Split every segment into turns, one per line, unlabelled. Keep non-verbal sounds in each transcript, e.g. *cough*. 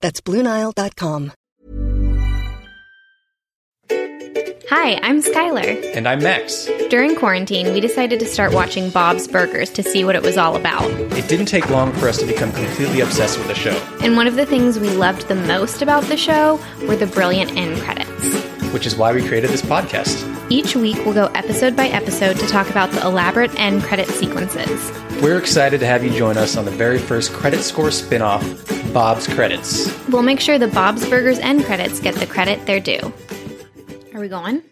That's BlueNile.com.
Hi, I'm Skylar.
And I'm Max.
During quarantine, we decided to start watching Bob's Burgers to see what it was all about.
It didn't take long for us to become completely obsessed with the show,
And one of the things we loved the most about the show were the brilliant end credits.
which is why we created this podcast.
Each week, we'll go episode by episode to talk about the elaborate end credit sequences.
We're excited to have you join us on the very first credit score spin-off, Bob's Credits.
We'll make sure the Bob's Burgers end credits get the credit they're due. Are we going?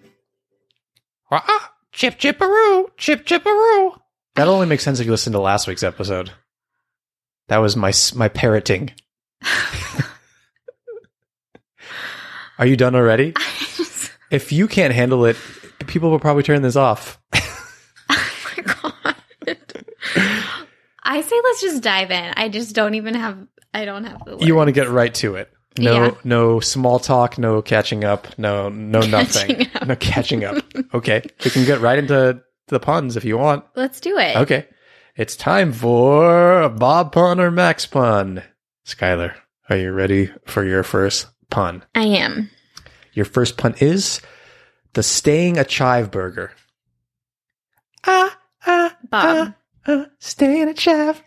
Ah, chip chipperoo, chip chipperoo. That only makes sense if you listen to last week's episode. That was my my parroting. *laughs* Are you done already? *laughs* If you can't handle it, people will probably turn this off. *laughs* Oh my god.
I say let's just dive in. I just don't even have. I don't have the.
You want to get right to it. No,
Yeah.
no small talk, no catching up, no, no nothing,
up.
no catching up. Okay, we can get right into the puns if you want.
Let's do it.
Okay, it's time for a Bob pun or Max pun. Skylar, are you ready for your first pun?
I am.
Your first pun is the staying a chive burger. Ah, ah,
Bob.
ah, ah, staying a chive.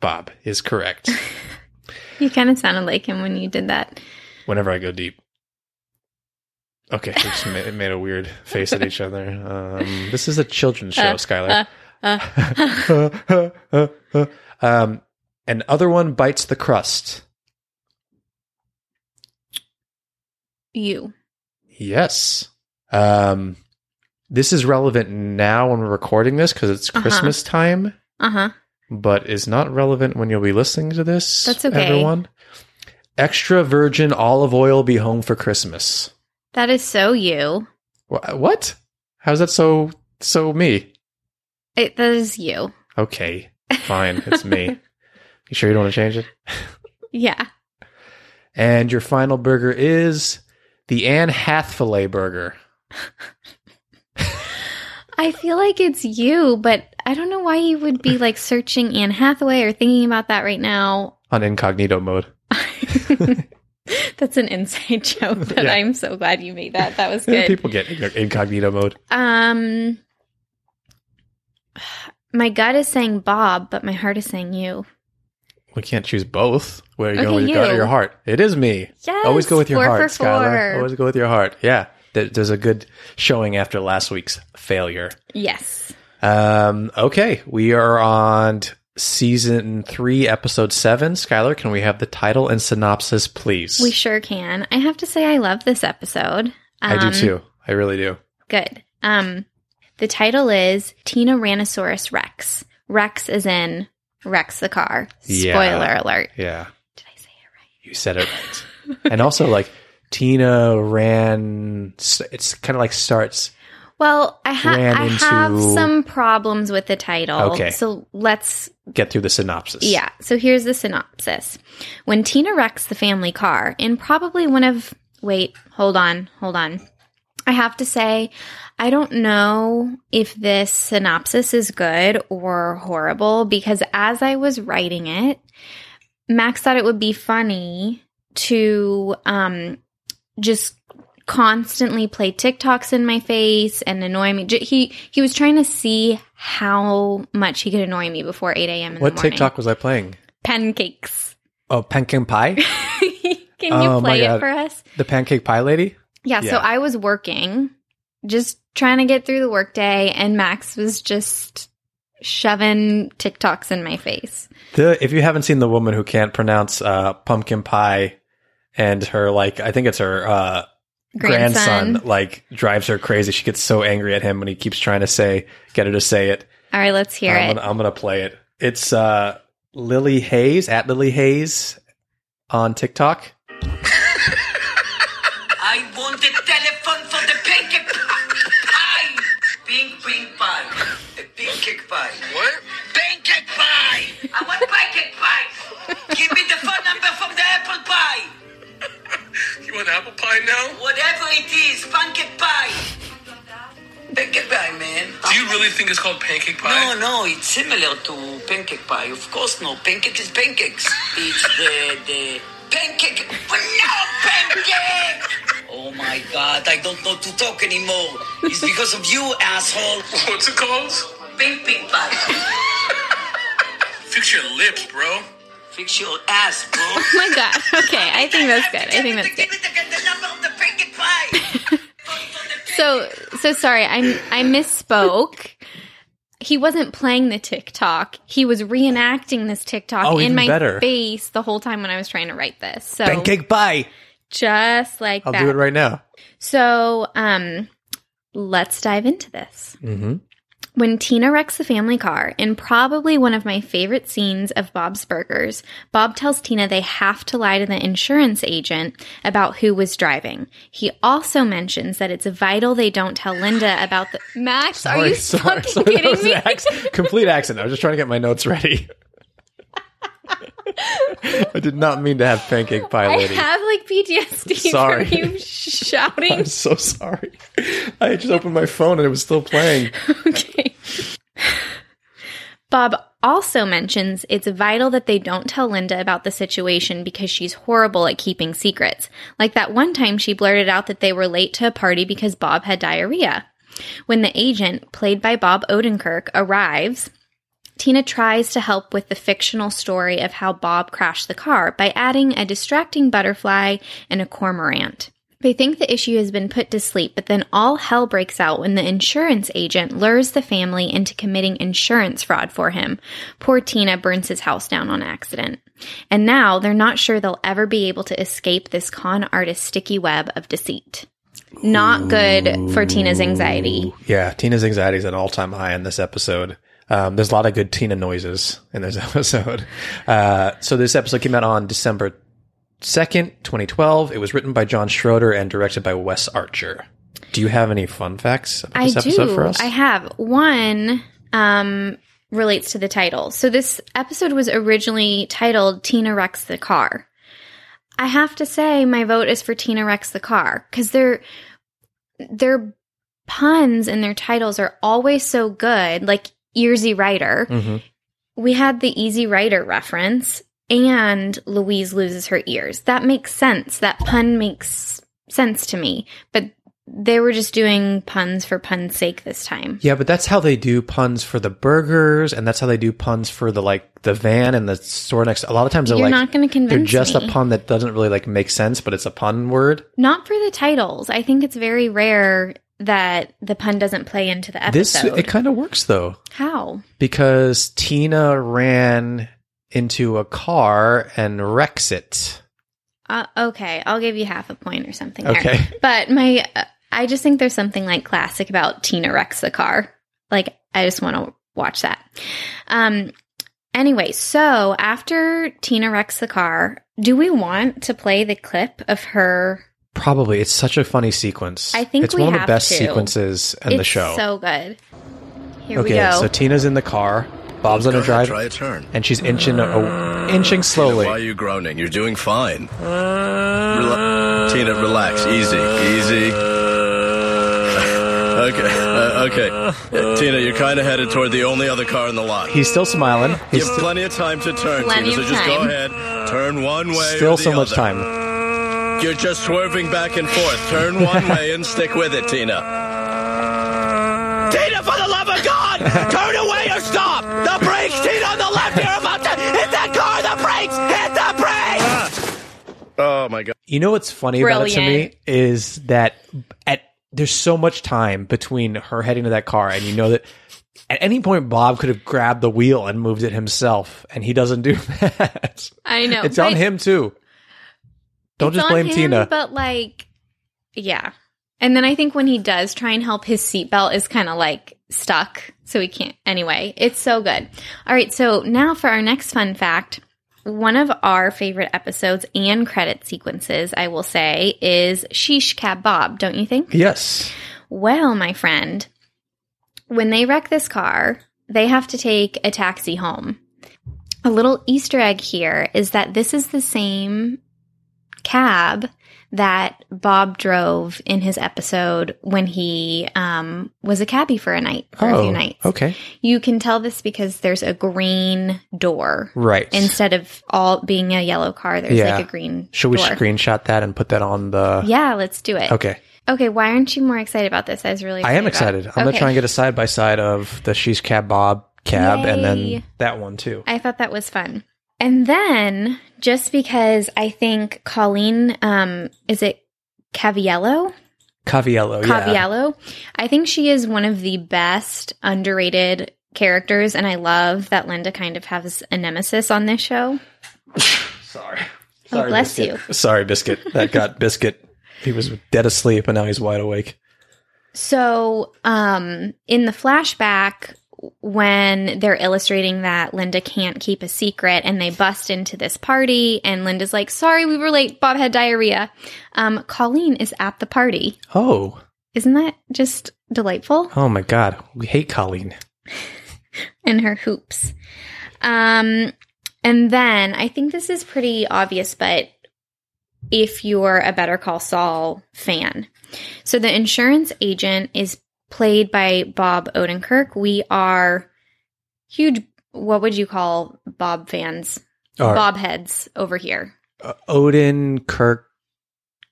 Bob is correct. *laughs*
You kind of sounded like him when you did that.
whenever I go deep. Okay, we just made, made a weird face at each other. Um, this is a children's show,
Uh,
Skylar.
uh, *laughs*
um, and other one bites the crust.
you.
Yes. Um, this is relevant now when we're recording this because it's
Uh-huh.
Christmas time,
Uh huh.
but is not relevant when you'll be listening to this.
That's okay.
Everyone. Extra virgin olive oil be home for Christmas.
That is so you.
Wha- What? How's that so so me?
It, that is you.
Okay, fine, it's me. *laughs* You sure you don't want to change it?
Yeah.
And your final burger is the Anne Hathaway burger.
I feel like it's you, but I don't know why you would be like searching Anne Hathaway or thinking about that right now.
on incognito mode. *laughs* *laughs*
That's an inside joke, but
Yeah.
I'm so glad you made that. That was good.
People get incognito mode.
Um, my gut is saying Bob, but my heart is saying you.
We can't choose both. Where are you
Okay,
going with your gut or
you.
your heart? It is me.
Yes,
Always go with your heart, Skylar. Always go with your heart. Yeah. There- There's a good showing after last week's failure.
Yes.
Um, okay. We are on season three, episode seven. Skylar, can we have the title and synopsis, please?
We sure can. I have to say, I love this episode.
I do
Um,
too. I really do.
Good. Um, the title is Tyrannosaurus Rex. Rex is in Rex the car.
Yeah.
Spoiler alert.
Yeah.
Did I say it right?
You said it right. and also, like, Tina ran, it's kind of like starts.
Well, I, ha-
Ran
I have
into-
some problems with the title.
Okay.
So let's
Get through the synopsis.
Yeah. So here's the synopsis. When Tina wrecks the family car in probably one of, wait, hold on, hold on. I have to say, I don't know if this synopsis is good or horrible because as I was writing it, Max thought it would be funny to um, just constantly play TikToks in my face and annoy me. He he was trying to see how much he could annoy me before 8 a.m. in
What
the morning.
TikTok was I playing?
Pancakes.
Oh, pancake pie? *laughs*
Can you
Oh,
play it for us?
The pancake pie lady?
Yeah, so I was working, just trying to get through the workday, and Max was just shoving TikToks in my face.
The if you haven't seen the woman who can't pronounce uh, pumpkin pie and her like I think it's her uh, grandson.
Grandson.
like drives her crazy. She gets so angry at him when he keeps trying to say get her to say it.
All right, let's hear
I'm
it.
gonna, I'm gonna play it. It's uh, Lily Hayes at Lily Hayes on TikTok. *laughs*
think it's called pancake pie?
No, no, it's similar to pancake pie. Of course, no. Pancake is pancakes. It's the the pancake. No pancake. Oh my God! I don't know to talk anymore. It's because of you, asshole.
What's it called?
Pink pink pie.
Fix your lips, bro.
Fix your ass, bro. *laughs*
oh my god. Okay, I think that's good. I think that's good.
Give me the, the number of the pancake pie. *laughs*
So so sorry, I I misspoke. He wasn't playing the TikTok. He was reenacting this TikTok
Oh,
in my
better.
face the whole time when I was trying to write this. So
Pancake pie.
just like
I'll
that.
do it right now.
So, um, let's dive into this.
Mm-hmm.
When Tina wrecks the family car, in probably one of my favorite scenes of Bob's Burgers, Bob tells Tina they have to lie to the insurance agent about who was driving. He also mentions that it's vital they don't tell Linda about the. Max, are you fucking
that
kidding me?
ac- complete accident. I was just trying to get my notes ready. I did not mean to have pancake pie
I have like PTSD
Sorry.
from you shouting.
I'm so sorry. I just opened my phone and it was still playing.
okay. Bob also mentions it's vital that they don't tell Linda about the situation because she's horrible at keeping secrets. Like that one time she blurted out that they were late to a party because Bob had diarrhea. When the agent, played by Bob Odenkirk, arrives, Tina tries to help with the fictional story of how Bob crashed the car by adding a distracting butterfly and a cormorant. They think the issue has been put to sleep, but then all hell breaks out when the insurance agent lures the family into committing insurance fraud for him. Poor Tina burns his house down on accident. And now they're not sure they'll ever be able to escape this con artist's sticky web of deceit. Not good for Tina's anxiety.
Yeah, Tina's anxiety is at an all time high in this episode. Um, there's a lot of good Tina noises in this *laughs* episode. Uh, so this episode came out on December 2nd, 2012. It was written by Jon Schroeder and directed by Wes Archer. Do you have any fun facts about
I
episode
do.
for us?
I have one. Um, relates to the title. So this episode was originally titled "Tina wrecks the car." I have to say, my vote is for Tina wrecks the car because their their puns and their titles are always so good. Like Easy Rider,
Mhm.
we had the Easy Rider reference, and Louise loses her ears. That makes sense. That pun makes sense to me. But they were just doing puns for pun's sake this time.
Yeah, but that's how they do puns for the burgers, and that's how they do puns for the like the van and the store next. A lot of times they're
You're
like
not going to convince
they're just
me.
a pun that doesn't really like make sense, but it's a pun word.
Not for the titles. I think it's very rare that the pun doesn't play into the episode.
This it kind of works though
How?
because Tina ran into a car and wrecks it.
Uh, okay, I'll give you half a point or something.
Okay.
There. *laughs* But my, uh, I just think there's something like classic about Tina wrecks the car. Like I just want to watch that. Um. Anyway, so after Tina wrecks the car, do we want to play the clip of her?
Probably it's such a funny sequence.
I think
it's
we
one of the best
to.
sequences in
it's
the show.
so good. Here we
okay,
go.
so Tina's in the car. Bob's on
Go
a
ahead,
drive,
Try a turn.
and she's inching, a, inching slowly.
Why are you groaning? You're doing fine. Rela- Tina, relax. Easy. Easy. *laughs* okay. Uh, okay. Uh, Tina, you're kind of headed toward the only other car in the lot.
He's still smiling.
You
He's
have
st-
plenty of time to turn,
Plenty
Tina, so
of
just go ahead. Turn one way
still
or the
so much
other.
time.
You're just swerving back and forth. Turn one way and stick with it, Tina. Tina, for the love of God! Turn away or stop! The brakes, Tina, on the left! You're about to hit that car! The brakes! Hit the brakes! Oh my God.
You know what's funny about it to me is that at there's so much time between her heading to that car and you know that at any point Bob could have grabbed the wheel and moved it himself and he doesn't do *laughs* that.
I know.
it's on
but
him too. Don't
it's
just blame
him,
Tina.
But like, yeah. And then I think when he does try and help, his seatbelt is kind of like stuck, so he can't. Anyway, it's so good. All right, so now for our next fun fact. One of our favorite episodes and credit sequences, I will say, is Sheesh Cab Bob, don't you think?
yes.
Well, my friend, when they wreck this car, they have to take a taxi home. A little Easter egg here is that this is the same cab that Bob drove in his episode when he um, was a cabbie for a night, for a few nights.
Oh, okay.
You can tell this because there's a green door.
Right.
Instead of all being a yellow car, there's
Yeah.
like a green
Should we
door.
screenshot that and put that on the
Yeah, let's do it.
Okay.
Okay, why aren't you more excited about this? I was really
I am
excited.
I'm
it.
gonna try and get a side by side of the Sheesh Cab Bob cab and then that one too.
I thought that was fun. And then, just because I think Colleen, um, is it Caviello?
Caviello, yeah.
Caviello. I think she is one of the best underrated characters, and I love that Linda kind of has a nemesis on this show. *laughs*
Sorry.
Oh, bless
Biscuit. Sorry, Biscuit. That got *laughs* Biscuit. He was dead asleep and now he's wide awake.
So, um, in the flashback, when they're illustrating that Linda can't keep a secret and they bust into this party, and Linda's like, Sorry, we were late. Bob had diarrhea. Um, Colleen is at the party.
Oh.
Isn't that just delightful?
Oh my god. We hate Colleen. *laughs*
And her hoops. Um, and then I think this is pretty obvious, but if you're a Better Call Saul fan, so the insurance agent is played by Bob Odenkirk. We are huge. What would you call Bob fans?
Or-
Bob heads over here.
Uh, Odin Kirk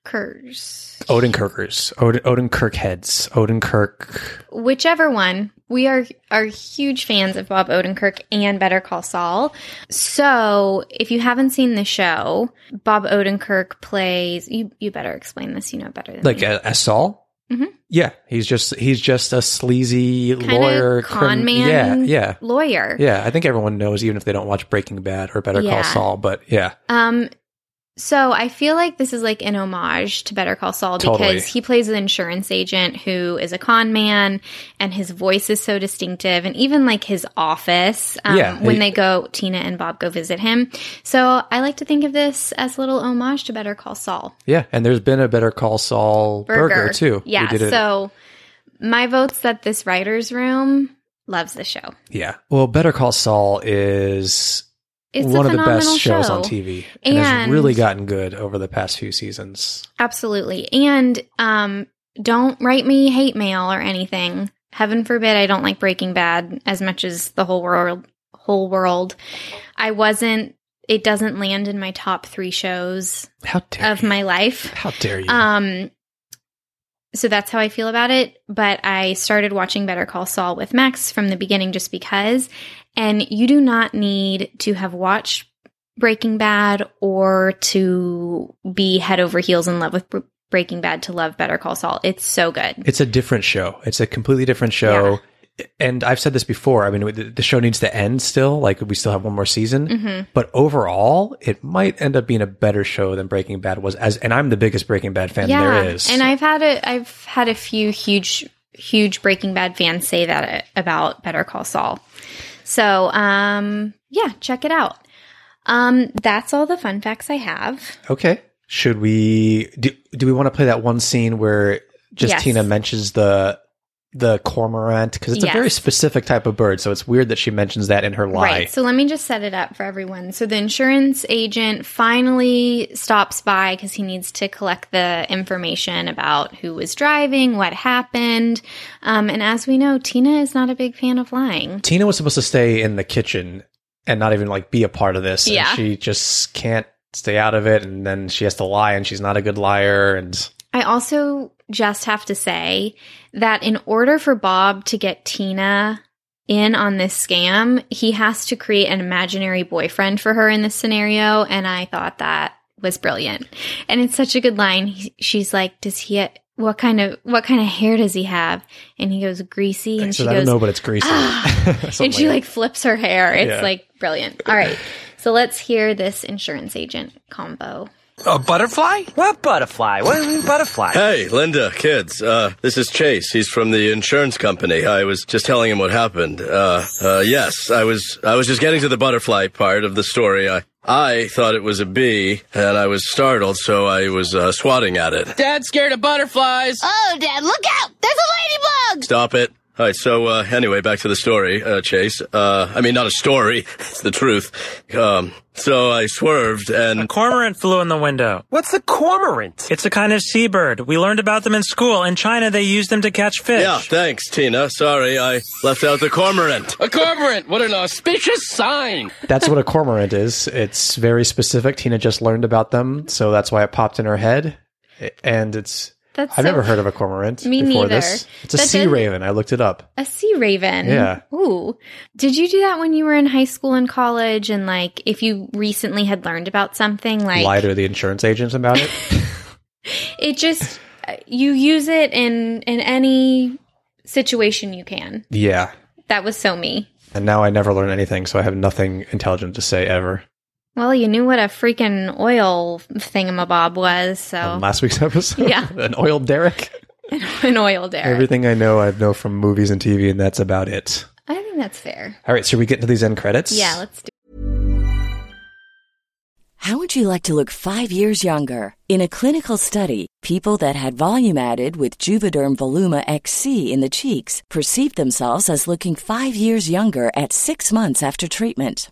Kurs.
Odin Kirkers. Odin, Odin Kirk heads. Odin Kirk
whichever one we are are huge fans of bob odenkirk and better call saul so if you haven't seen the show bob odenkirk plays you you better explain this you know better than
like
me.
a, a Saul?
Mhm.
Yeah, he's just he's just a sleazy
Kinda
lawyer
con
crim-
man
Yeah, yeah.
lawyer
Yeah, I think everyone knows even if they don't watch Breaking Bad or Better
Yeah.
Call Saul, but yeah.
um so I feel like this is like an homage to Better Call Saul because
Totally.
he plays an insurance agent who is a con man and his voice is so distinctive and even like his office um,
Yeah,
when
he-
they go Tina and Bob go visit him. So I like to think of this as a little homage to Better Call Saul.
Yeah, and there's been a Better Call Saul burger, too. We
Yeah. So my vote's that this writer's room loves the show.
yeah. Well, Better Call Saul is
It's
one
a
of the best shows
show.
on TV and, has really gotten good over the past few seasons.
Absolutely. And um, don't write me hate mail or anything. Heaven forbid I don't like Breaking Bad as much as the whole world. Whole world. I wasn't. It doesn't land in my top three shows
How dare
of
you?
my life.
How dare you?
Um. So that's how I feel about it. But I started watching Better Call Saul with Max from the beginning just because. And you do not need to have watched Breaking Bad or to be head over heels in love with Breaking Bad to love Better Call Saul. It's so good.
It's a different show. It's a completely different show. And I've said this before. I mean, the show needs to end still. Like, we still have one more season.
Mhm.
But overall, it might end up being a better show than Breaking Bad was. As and I'm the biggest Breaking Bad fan there is.
And I've had a I've had a few huge huge Breaking Bad fans say that about Better Call Saul. So, um yeah, check it out. Um that's all the fun facts I have.
okay. Should we do? Do we want to play that one scene where just
Yes.
Tina mentions the the cormorant because it's a very specific type of bird. So it's weird that she mentions that in her lie.
Right. So let me just set it up for everyone. So the insurance agent finally stops by because he needs to collect the information about who was driving, what happened. Um, and as we know, Tina is not a big fan of lying.
Tina was supposed to stay in the kitchen and not even like be a part of this.
Yeah.
And she just can't stay out of it. And then she has to lie and she's not a good liar. And
I also just have to say that in order for Bob to get Tina in on this scam, he has to create an imaginary boyfriend for her in this scenario. And I thought that was brilliant. And it's such a good line. He, she's like, "Does he? What kind of what kind of hair does he have?" And he goes, "Greasy." And she
I
goes,
don't know, but it's greasy. Ah. *laughs* Something
and she
like
like flips her hair. It's
Yeah.
like brilliant. All right. So let's hear this insurance agent combo.
A butterfly?
What butterfly? What do you mean butterfly?
Hey, Linda, kids. Uh, this is Chase. He's from the insurance company. I was just telling him what happened. Uh, uh, yes, I was, I was just getting to the butterfly part of the story. I, I thought it was a bee, and I was startled, so I was uh, swatting at it.
Dad's scared of butterflies.
Oh, Dad, look out! There's a ladybug!
Stop it. All right, so uh, anyway, back to the story, uh, Chase. Uh, I mean, not a story; *laughs* it's the truth. Um, so I swerved,
A
and
cormorant flew in the window.
What's a cormorant?
It's a kind of seabird. We learned about them in school. In China, they use them to catch fish.
yeah, thanks, Tina. Sorry, I left out the cormorant.
A cormorant. What an auspicious sign.
That's what a cormorant is. It's very specific. Tina just learned about them, so that's why it popped in her head. And it's
That's
I've
so-
never heard of a cormorant
Me
before
neither.
this. It's a
That
sea
does-
raven. I looked it up.
A sea raven.
Yeah.
Ooh. Did you do that when you were in high school and college? And like, if you recently had learned about something, like
Lie to the insurance agents about it. *laughs*
it just you use it in in any situation you can.
yeah.
That was so me.
And now I never learn anything, so I have nothing intelligent to say ever.
Well, you knew what a freaking oil thingamabob was, so
On last week's episode,
Yeah. *laughs*
an oil derrick. *laughs*
an oil derrick.
Everything I know, I know from movies and TV, and that's about it.
I think that's fair.
All right, should we get into these end credits?
Yeah, let's do.
How would you like to look five years younger? In a clinical study, people that had volume added with Juvederm Voluma XC in the cheeks perceived themselves as looking five years younger at six months after treatment.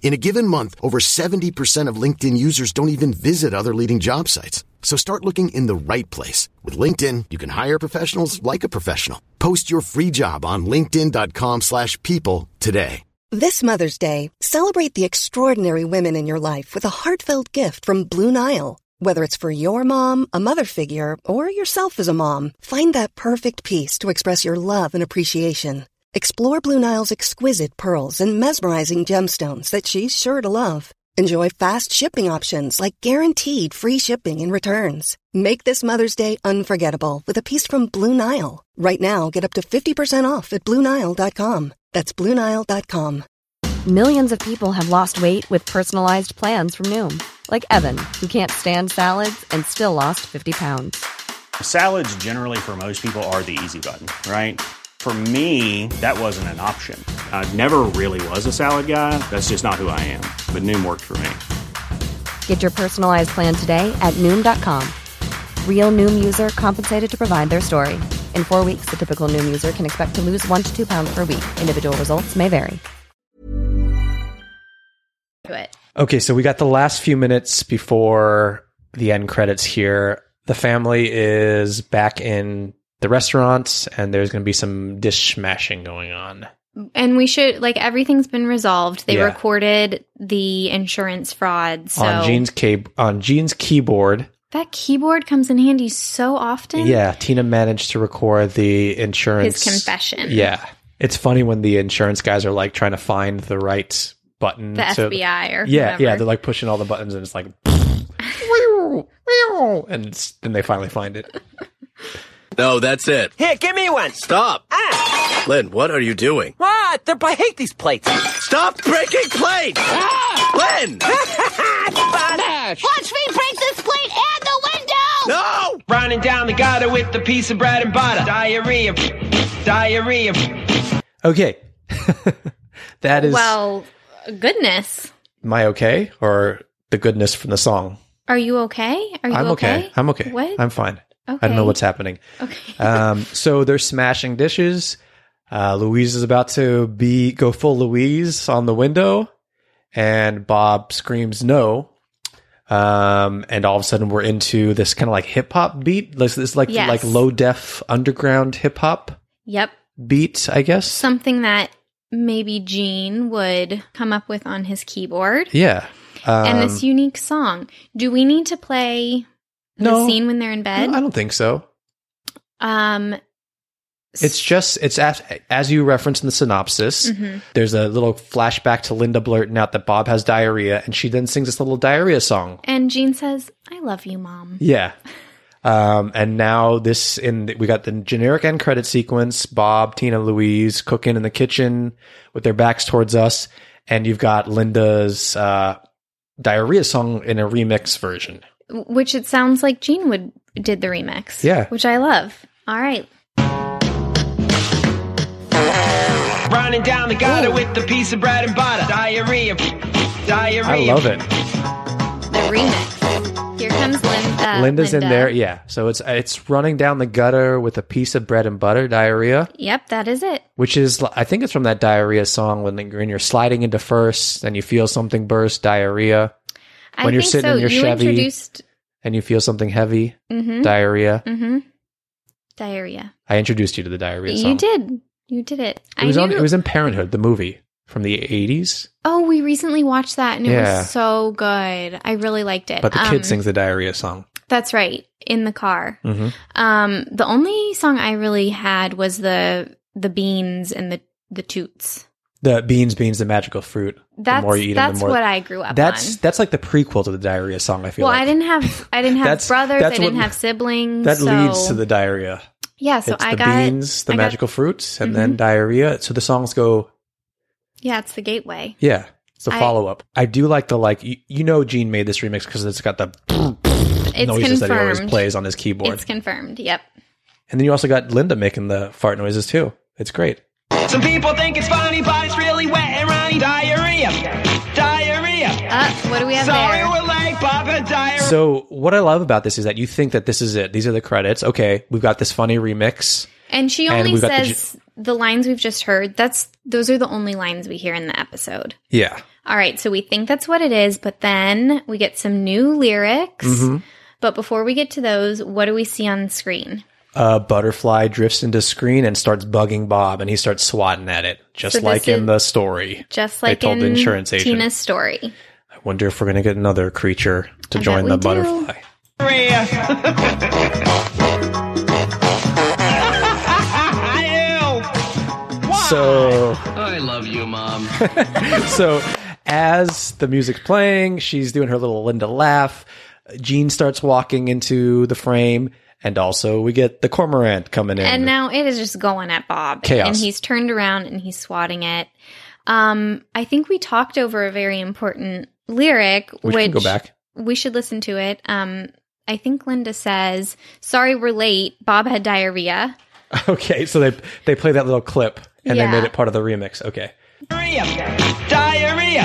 In a given month, over 70% of LinkedIn users don't even visit other leading job sites. So start looking in the right place. With LinkedIn, you can hire professionals like a professional. Post your free job on linkedin.com slash people today.
This Mother's Day, celebrate the extraordinary women in your life with a heartfelt gift from Blue Nile. Whether it's for your mom, a mother figure, or yourself as a mom, find that perfect piece to express your love and appreciation. Explore Blue Nile's exquisite pearls and mesmerizing gemstones that she's sure to love. Enjoy fast shipping options like guaranteed free shipping and returns. Make this Mother's Day unforgettable with a piece from Blue Nile. Right now, get up to 50% off at BlueNile.com. That's BlueNile.com.
Millions of people have lost weight with personalized plans from Noom, like Evan, who can't stand salads and still lost 50 pounds.
Salads, generally, for most people, are the easy button, right? For me, that wasn't an option. I never really was a salad guy. That's just not who I am. But Noom worked for me.
Get your personalized plan today at Noom.com. Real Noom user compensated to provide their story. In four weeks, the typical Noom user can expect to lose one to two pounds per week. Individual results may vary.
Do it.
Okay, so we got the last few minutes before the end credits here. The family is back in the restaurants, and there's going to be some dish smashing going on.
And we should like everything's been resolved. They
Yeah.
recorded the insurance fraud. So
on Gene's key- on Gene's keyboard.
that keyboard comes in handy so often.
Yeah, Tina managed to record the insurance
His confession.
Yeah, it's funny when the insurance guys are like trying to find the right button.
The
to-
FBI or
yeah, yeah, they're like pushing all the buttons, and it's like, *laughs* and then they finally find it. *laughs*
No, that's it.
Here, give me one.
Stop.
Ah.
Lynn, what are you doing?
What? They're, I hate these plates.
Stop breaking plates! Lynn! *laughs*
Smash!
Watch me break this plate and the window!
No!
Running down the gutter with the piece of bread and butter. Diarrhea. Diarrhea.
Okay. *laughs* that is
Well, goodness.
Am I okay or the goodness from the song.
Are you okay? Are you okay?
I'm okay. I'm okay.
What?
I'm fine. I don't know what's happening.
okay. *laughs*
Um, so they're smashing dishes. Uh, Louise is about to be go full Louise on the window, and Bob screams no. Um, and all of a sudden we're into this kind of like hip hop beat. This this like
Yes.
like low def underground hip hop
Yep.
beat, I guess.
Something that maybe Gene would come up with on his keyboard.
yeah. Um,
and this unique song. Do we need to play the
No.
scene when they're in bed?
I don't think so.
Um,
It's just it's as, as you reference in the synopsis.
Mhm.
There's a little flashback to Linda blurting out that Bob has diarrhea, and she then sings this little diarrhea song.
and Gene says, "I love you, mom."
Yeah. Um, and now this in the, we got the generic end credit sequence. Bob, Tina, Louise cooking in the kitchen with their backs towards us, and you've got Linda's uh, diarrhea song in a remix version.
Which it sounds like Gene would did the remix.
Yeah.
which I love. All right,
Running down the gutter with the piece of bread and butter. Diarrhea. Diarrhea.
I love it.
the remix. Here comes uh, Linda.
Linda's in there, yeah. So it's it's running down the gutter with a piece of bread and butter diarrhea.
Yep, that is it.
which is I think it's from that diarrhea song when you're, when you're sliding into first and you feel something burst diarrhea
I
when you're sitting
so.
in your
you
Chevy
introduced
and you feel something heavy
Mhm.
diarrhea.
hmm diarrhea.
I introduced you to the diarrhea song.
You did. You did it.
It was on. It was in Parenthood, the movie from the '80s.
Oh, we recently watched that and it
Yeah.
was so good. I really liked it.
But the
Um,
kid sings the diarrhea song.
That's right. In the car.
hmm
Um, the only song I really had was the the beans and the the toots.
The beans, beans, the magical fruit.
That's
the more you eat
that's
them, the more.
what I grew up
that's
on.
that's like the prequel to the diarrhea song. I feel
Well,
like
I didn't have I didn't have brothers. I didn't
what-
have siblings.
that
so-
leads to the diarrhea.
yeah. So
it's
I
the
got
beans, the
I got-
magical fruits, and
Mhm.
then diarrhea. So the songs go
yeah, it's the gateway.
Yeah, it's a
I-
follow up. I do like the like you, you know Gene made this remix because it's got the
It's
noises that he always plays on his keyboard.
It's confirmed. Yep.
and then you also got Linda making the fart noises too. It's great.
Some people think it's funny, but it's really wet and runny. Diarrhea. Diarrhea.
Uh, what do we have
Sorry,
there?
we're late. Bob had diarrhea.
So what I love about this is that you think that this is it. These are the credits. Okay, we've got this funny remix.
And she only
we've got the
says the, lines we've just heard. That's those are the only lines we hear in the episode.
Yeah.
All right, so we think that's what it is, but then we get some new lyrics.
Mhm.
But before we get to those, what do we see on screen?
A butterfly drifts into screen and starts bugging Bob, and he starts swatting at it, just
So
like in the story.
Just
They
like
told
in
the insurance agent.
Tina's story.
I wonder if we're going to get another creature to
I
join
bet
the
we do.
butterfly. *laughs* So
I love you, Mom. *laughs*
so as the music's playing, she's doing her little Linda laugh. Gene starts walking into the frame, and also we get the cormorant coming in.
And now it is just going at Bob.
Chaos.
And he's turned around and he's swatting it. Um, I think we talked over a very important lyric,
We
which
can go back.
we should listen to it. Um, I think Linda says, Sorry we're late. Bob had diarrhea. *laughs*
okay, so they they play that little clip, and
Yeah.
they made it part of the remix. Okay,
Diarrhea. Diarrhea.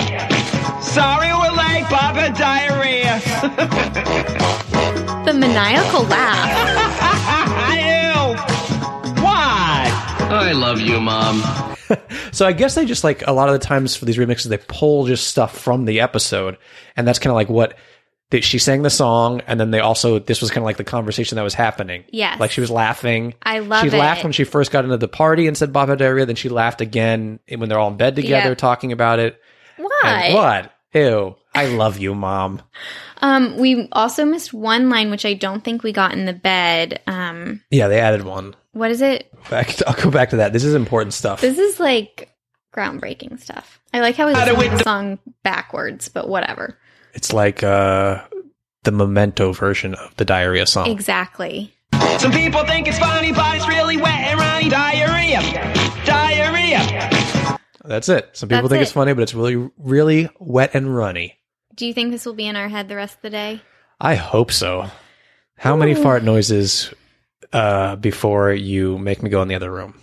Sorry, we're late. Bob had diarrhea. *laughs*
The maniacal laugh. *laughs*
Ew. Why?
I love you, Mom. *laughs*
so I guess they just like a lot of the times for these remixes they pull just stuff from the episode, and that's kind of like what. They, she sang the song, and then they also this was kind of like the conversation that was happening.
Yes.
like she was laughing.
I love
she
it.
laughed when she first got into the party and said Bob had diarrhea. Then she laughed again when they're all in bed together
Yeah.
talking about it.
What?
And what? Ew. I love you, mom.
Um, we also missed one line, which I don't think we got in the bed. Um,
Yeah, they added one.
what is it?
Back I'll go back to that. This is important stuff.
This is like groundbreaking stuff. I like how we listen to the song backwards, but whatever.
It's like uh the memento version of the diarrhea song.
Exactly.
Some people think it's funny, but it's really wet and runny. Diarrhea. Diarrhea.
That's it. Some people
That's
think
it.
it's funny, but it's really, really wet and runny.
Do you think this will be in our head the rest of the day?
I hope so. How many fart noises uh, before you make me go in the other room?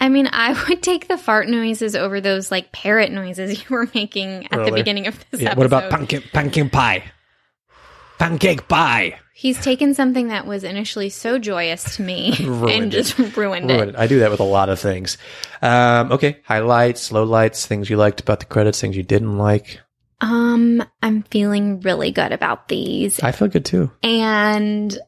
I mean, I *laughs* would take the fart noises over those like parrot noises you were making at the beginning of this
Yeah.
episode.
What about pancake, pancake pie? Pancake pie.
He's taken something that was initially so joyous to me *laughs*
Ruined
and
it.
just ruined
Ruined
it.
it. I do that with a lot of things. Um, okay, highlights, lowlights, things you liked about the credits, things you didn't like.
Um, I'm feeling really good about these.
I feel good too.
and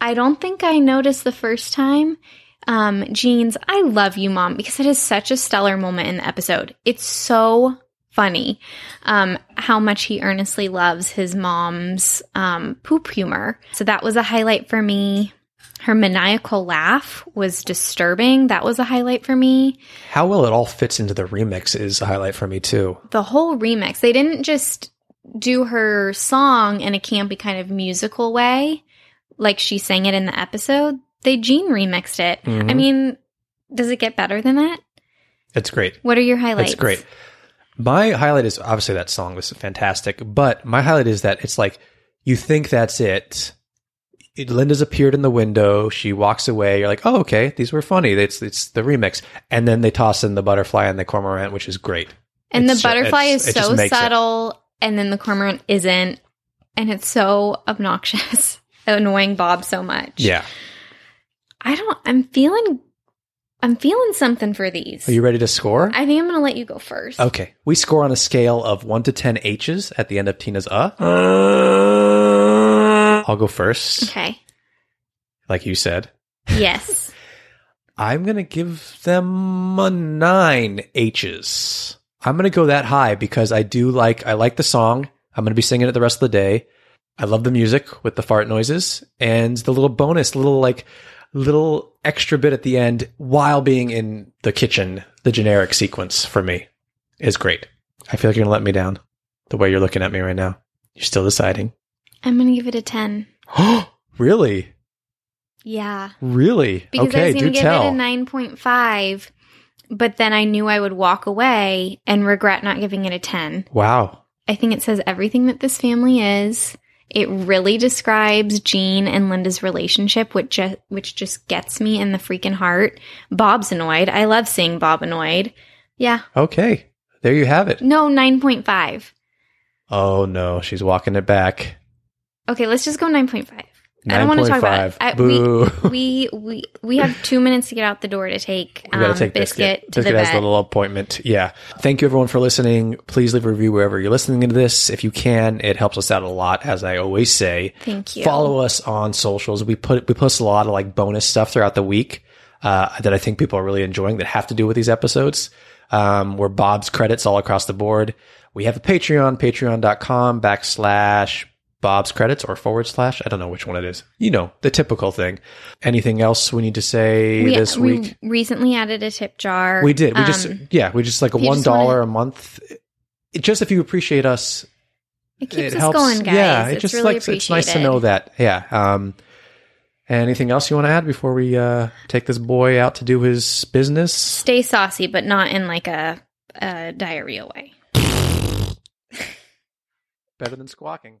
I don't think I noticed the first time. Um, Gene's I love you, mom, because it is such a stellar moment in the episode. It's so funny um, how much he earnestly loves his mom's um, poop humor. So that was a highlight for me. Her maniacal laugh was disturbing. That was a highlight for me.
How well it all fits into the remix is a highlight for me too.
the whole remix. They didn't just do her song in a campy kind of musical way, like she sang it in the episode. They Gene remixed it. I
Mhm.
mean, does it get better than that?
It's great.
What are your highlights?
It's great. My highlight is obviously that song was fantastic, but my highlight is that it's like you think that's it. It- Linda's appeared in the window. She walks away. You're like, oh, okay, these were funny. It's it's the remix, and then they toss in the butterfly and the cormorant, which is great.
And
It's
the
ju-
butterfly
it's-
is so
makes it.
subtle, and then the cormorant isn't, and it's so obnoxious, *laughs* annoying Bob so much.
Yeah.
I don't. I'm feeling. I'm feeling something for these.
Are you ready to score?
I think I'm going to let you go first.
Okay. We score on a scale of one to ten H's at the end of Tina's uh. I'll go first,
Okay.
like you said.
Yes. *laughs*
I'm going to give them a nine H's. I'm going to go that high because I do like, I like the song. I'm going to be singing it the rest of the day. I love the music with the fart noises and the little bonus, little like, little extra bit at the end while being in the kitchen. The generic sequence for me is great. I feel like you're going to let me down the way you're looking at me right now. You're still deciding.
I'm going to give it a 10. *gasps*
really?
Yeah.
Really?
Because I
okay,
was
do
going to give
tell.
it a 9.5, but then I knew I would walk away and regret not giving it a 10.
wow.
I think it says everything that this family is. It really describes Gene and Linda's relationship, which just, which just gets me in the freaking heart. Bob's annoyed. I love seeing Bob annoyed. Yeah.
Okay. There you have it.
No, 9.5.
Oh no, she's walking it back.
Okay, let's just go 9.5. I don't want to talk about it.
9.5.
I,
Boo.
we, we we we have two minutes to get out the door to take, um,
take
biscuit,
biscuit.
to
Biscuit
the
has
vet.
a little appointment. Yeah. Thank you everyone for listening. Please leave a review wherever you're listening to this. If you can, it helps us out a lot, as I always say.
Thank you.
Follow us on socials. We put we post a lot of like bonus stuff throughout the week uh, that I think people are really enjoying that have to do with these episodes. Um, we're Bob's credits all across the board. We have a Patreon, patreon.com backslash Bob's credits or forward slash. I don't know which one it is. You know, the typical thing. Anything else we need to say
we,
this
we
week?
recently added a tip jar.
We did. We just
Um,
yeah, we just like a one
wanna-
a month. It, just if you appreciate us,
it keeps
it
us
helps.
going, guys.
Yeah, it
it's
just
really
like it's nice to know that. Yeah. Um, anything else you want to add before we uh, take this boy out to do his business?
Stay saucy, but not in like a, a diarrhea way.
Better than squawking.